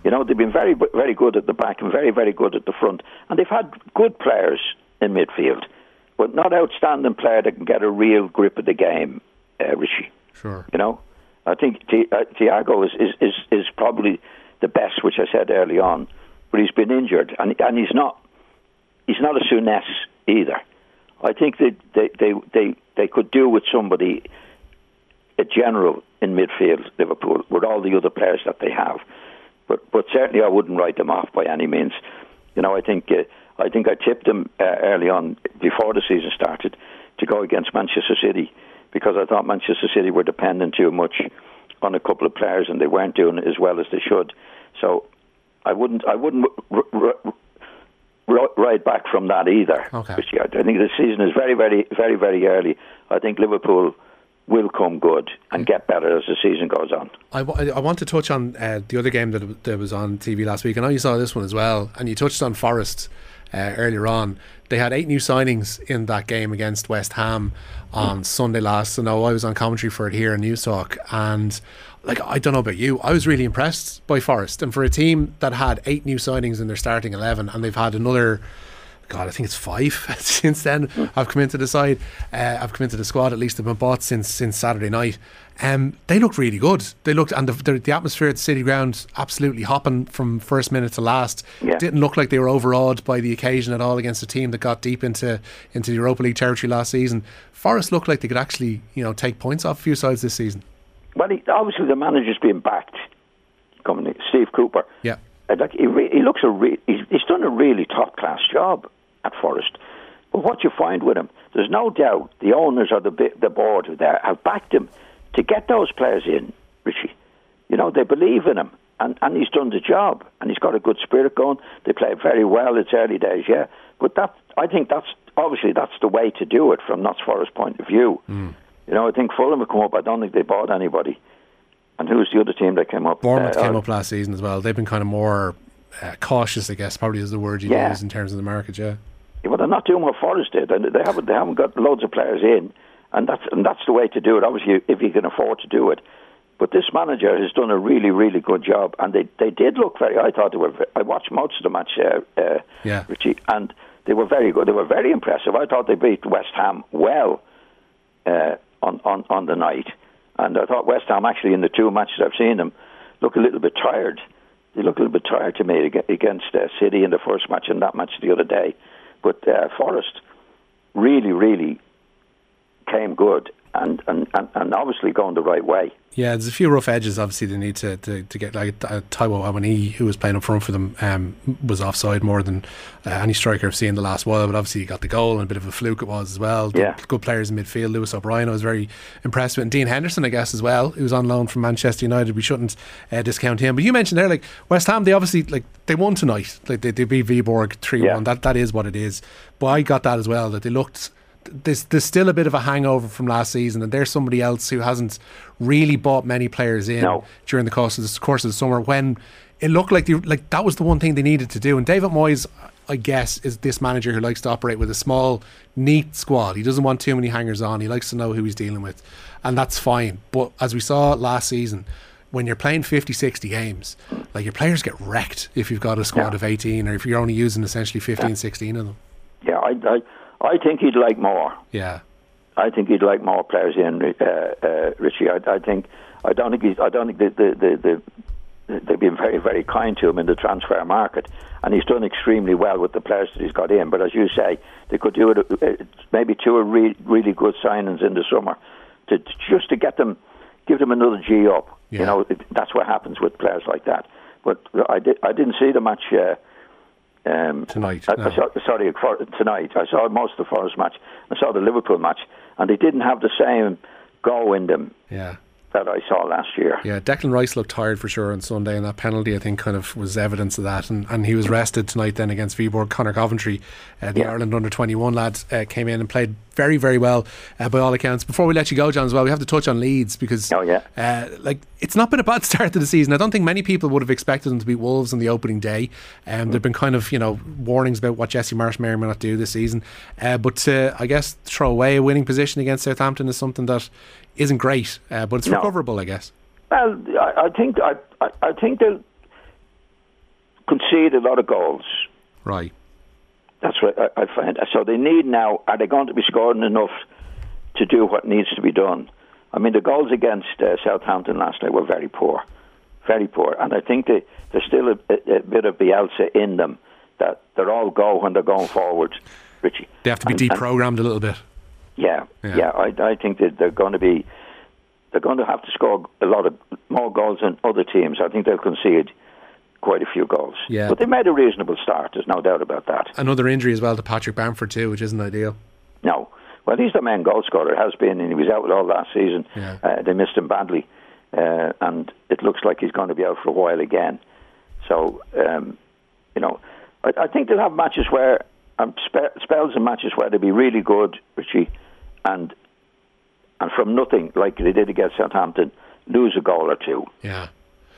Speaker 4: You know, they've been very, very good at the back and very, very good at the front, and they've had good players in midfield, but not outstanding player that can get a real grip of the game, uh, Richie.
Speaker 3: Sure.
Speaker 4: You know, I think Ti- uh, Thiago is, is, is, is probably the best, which I said early on, but he's been injured, and and he's not he's not a Souness either. I think that they, they, they, they could do with somebody, a general in midfield, Liverpool, with all the other players that they have. But but certainly I wouldn't write them off by any means. You know, I think uh, I think I tipped them uh, early on before the season started to go against Manchester City because I thought Manchester City were dependent too much on a couple of players and they weren't doing as well as they should. So I wouldn't I wouldn't r- r- r- ride back from that either.
Speaker 3: Okay.
Speaker 4: I think the season is very very very very early. I think Liverpool will come good and get better as the season goes on.
Speaker 3: I, w- I want to touch on uh, the other game that, that was on TV last week. I know you saw this one as well, and you touched on Forest uh, earlier on. They had eight new signings in that game against West Ham on Sunday last. So now I was on commentary for it here in News Talk, and like I don't know about you, I was really impressed by Forest. And for a team that had eight new signings in their starting eleven, and they've had another. God, I think it's five since then. I've come into the side. Uh, I've come into the squad. At least they've been bought since since Saturday night. Um, they looked really good. They looked, and the, the, atmosphere at the City Ground absolutely hopping from first minute to last.
Speaker 4: Yeah.
Speaker 3: Didn't look like they were overawed by the occasion at all against a team that got deep into into the Europa League territory last season. Forest looked like they could actually, you know, take points off a few sides this season.
Speaker 4: Well, he, obviously the manager's being backed. Coming, Steve Cooper.
Speaker 3: Yeah.
Speaker 4: Uh, Like he, re- he looks a re- he's, he's done a really top class job at Forest. But what you find with him, there's no doubt the owners or the the board there have backed him to get those players in, Richie. You know they believe in him, and and he's done the job, and he's got a good spirit going. They play very well. It's early days, yeah, but that I think that's obviously that's the way to do it from Notts Forest point of view. You know, I think Fulham have come up. I don't think they bought anybody. And who's the other team that came up?
Speaker 3: Bournemouth
Speaker 4: Uh,
Speaker 3: came up last season as well. They've been kind of more uh, cautious, I guess, probably is the word you
Speaker 4: Yeah.
Speaker 3: use in terms of the market. Yeah.
Speaker 4: Well, they're not doing what Forest did. and They haven't. They haven't got loads of players in, and that's and that's the way to do it. Obviously, if you can afford to do it. But this manager has done a really, really good job, and they they did look very. I thought they were. I watched most of the match, uh, uh,
Speaker 3: Yeah.
Speaker 4: Richie, and they were very good. They were very impressive. I thought they beat West Ham well uh, on on on the night, and I thought West Ham actually in the two matches I've seen them look a little bit tired. They look a little bit tired to me against uh, City in the first match and that match the other day. But uh, Forest really, really came good and, and, and, and obviously going the right way.
Speaker 3: Yeah, there's a few rough edges. Obviously, they need to, to, to get like uh, Taiwo Awoniyi, who was playing up front for them, um, was offside more than uh, any striker I've seen in the last while. But obviously, he got the goal and a bit of a fluke it was as well. Good-
Speaker 4: Yeah.
Speaker 3: good, players in midfield. Lewis O'Brien, I was very impressed with, and Dean Henderson, I guess as well, who was on loan from Manchester United. We shouldn't uh, discount him. But you mentioned there, like West Ham, they obviously like they won tonight. Like they, they beat Viborg three
Speaker 4: Yeah.
Speaker 3: one. That that is what it is. But I got that as well. That they looked there's there's still a bit of a hangover from last season, and there's somebody else who hasn't really bought many players in
Speaker 4: No.
Speaker 3: during the course of the course of the summer when it looked like they, like that was the one thing they needed to do. And David Moyes, I guess, is this manager who likes to operate with a small, neat squad. He doesn't want too many hangers on. He likes to know who he's dealing with, and that's fine. But as we saw last season. When you're playing 50, 60 games, like your players get wrecked if you've got a squad
Speaker 4: Yeah.
Speaker 3: of 18 or if you're only using essentially 15, 16 of them.
Speaker 4: Yeah, I, I, I think he'd like more.
Speaker 3: Yeah.
Speaker 4: I think he'd like more players in, uh, uh, Richie. I, I think I don't think he's, I don't think the, the, the, the, they've been very very kind to him in the transfer market, and he's done extremely well with the players that he's got in. But as you say, they could do it uh, maybe two re- really good signings in the summer to to- just to get them, give them another G up.
Speaker 3: Yeah.
Speaker 4: You know, that's what happens with players like that. But I did I didn't see the match. Uh, um,
Speaker 3: Tonight,
Speaker 4: I,
Speaker 3: no.
Speaker 4: I saw, sorry, for, tonight. I saw most of the Forest match. I saw the Liverpool match, and they didn't have the same go in them
Speaker 3: Yeah.
Speaker 4: That I saw last year.
Speaker 3: Yeah, Declan Rice looked tired for sure on Sunday, and that penalty I think kind of was evidence of that. And, and he was rested tonight then against Viborg. Conor Coventry, uh, the
Speaker 4: Yeah.
Speaker 3: Ireland under twenty one lad, uh, came in and played very very well uh, by all accounts. Before we let you go, John, as well, we have to touch on Leeds because
Speaker 4: Oh, yeah.
Speaker 3: uh, like it's not been a bad start to the season. I don't think many people would have expected them to beat Wolves on the opening day. Um, there've been kind of you know warnings about what Jesse Marsch may or may not do this season, uh, but I guess throw away a winning position against Southampton is something that isn't great, uh, but it's
Speaker 4: No.
Speaker 3: recoverable, I guess.
Speaker 4: Well, I, I think I, I, I think they'll concede a lot of goals.
Speaker 3: Right.
Speaker 4: That's what I, I find. So they need now. Are they going to be scoring enough to do what needs to be done? I mean, the goals against uh, Southampton last night were very poor, very poor, and I think they, there's still a, a, a bit of Bielsa in them that they're all go when they're going forward, Richie.
Speaker 3: They have to be
Speaker 4: And- and-
Speaker 3: deprogrammed a little bit.
Speaker 4: Yeah,
Speaker 3: Yeah.
Speaker 4: yeah. I, I think that they're going to be they're going to have to score a lot of more goals than other teams. I think they'll concede quite a few goals.
Speaker 3: Yeah.
Speaker 4: but they made a reasonable start. There's no doubt about that.
Speaker 3: Another injury as well to Patrick Bamford too, which isn't ideal.
Speaker 4: No, well, he's the main goal scorer. Has been, and he was out all last season.
Speaker 3: Yeah.
Speaker 4: Uh, they missed him badly, uh, and it looks like he's going to be out for a while again. So, um, you know, I, I think they'll have matches where um, spe- spells and matches where they'll be really good, Richie, and and from nothing like they did against Southampton, lose a goal or two.
Speaker 3: Yeah.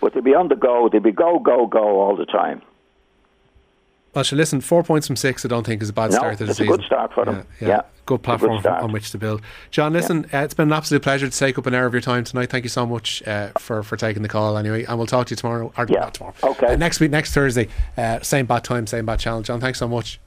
Speaker 4: But they'll be on the go. They'll be go, go, go all the time.
Speaker 3: Well, so listen, four points from six, I don't think is a bad
Speaker 4: No,
Speaker 3: start to the
Speaker 4: it's a
Speaker 3: season.
Speaker 4: good start for them.
Speaker 3: Yeah,
Speaker 4: Yeah,
Speaker 3: Good
Speaker 4: good
Speaker 3: platform
Speaker 4: start.
Speaker 3: on which to build. John, listen, uh, it's been an absolute pleasure to take up an hour of your time tonight. Thank you so much uh, for, for taking the call anyway. And we'll talk to you tomorrow. Or
Speaker 4: Yeah.
Speaker 3: not tomorrow.
Speaker 4: Okay.
Speaker 3: Uh, next week, next Thursday, uh, same bad time, same bad channel. John, thanks so much.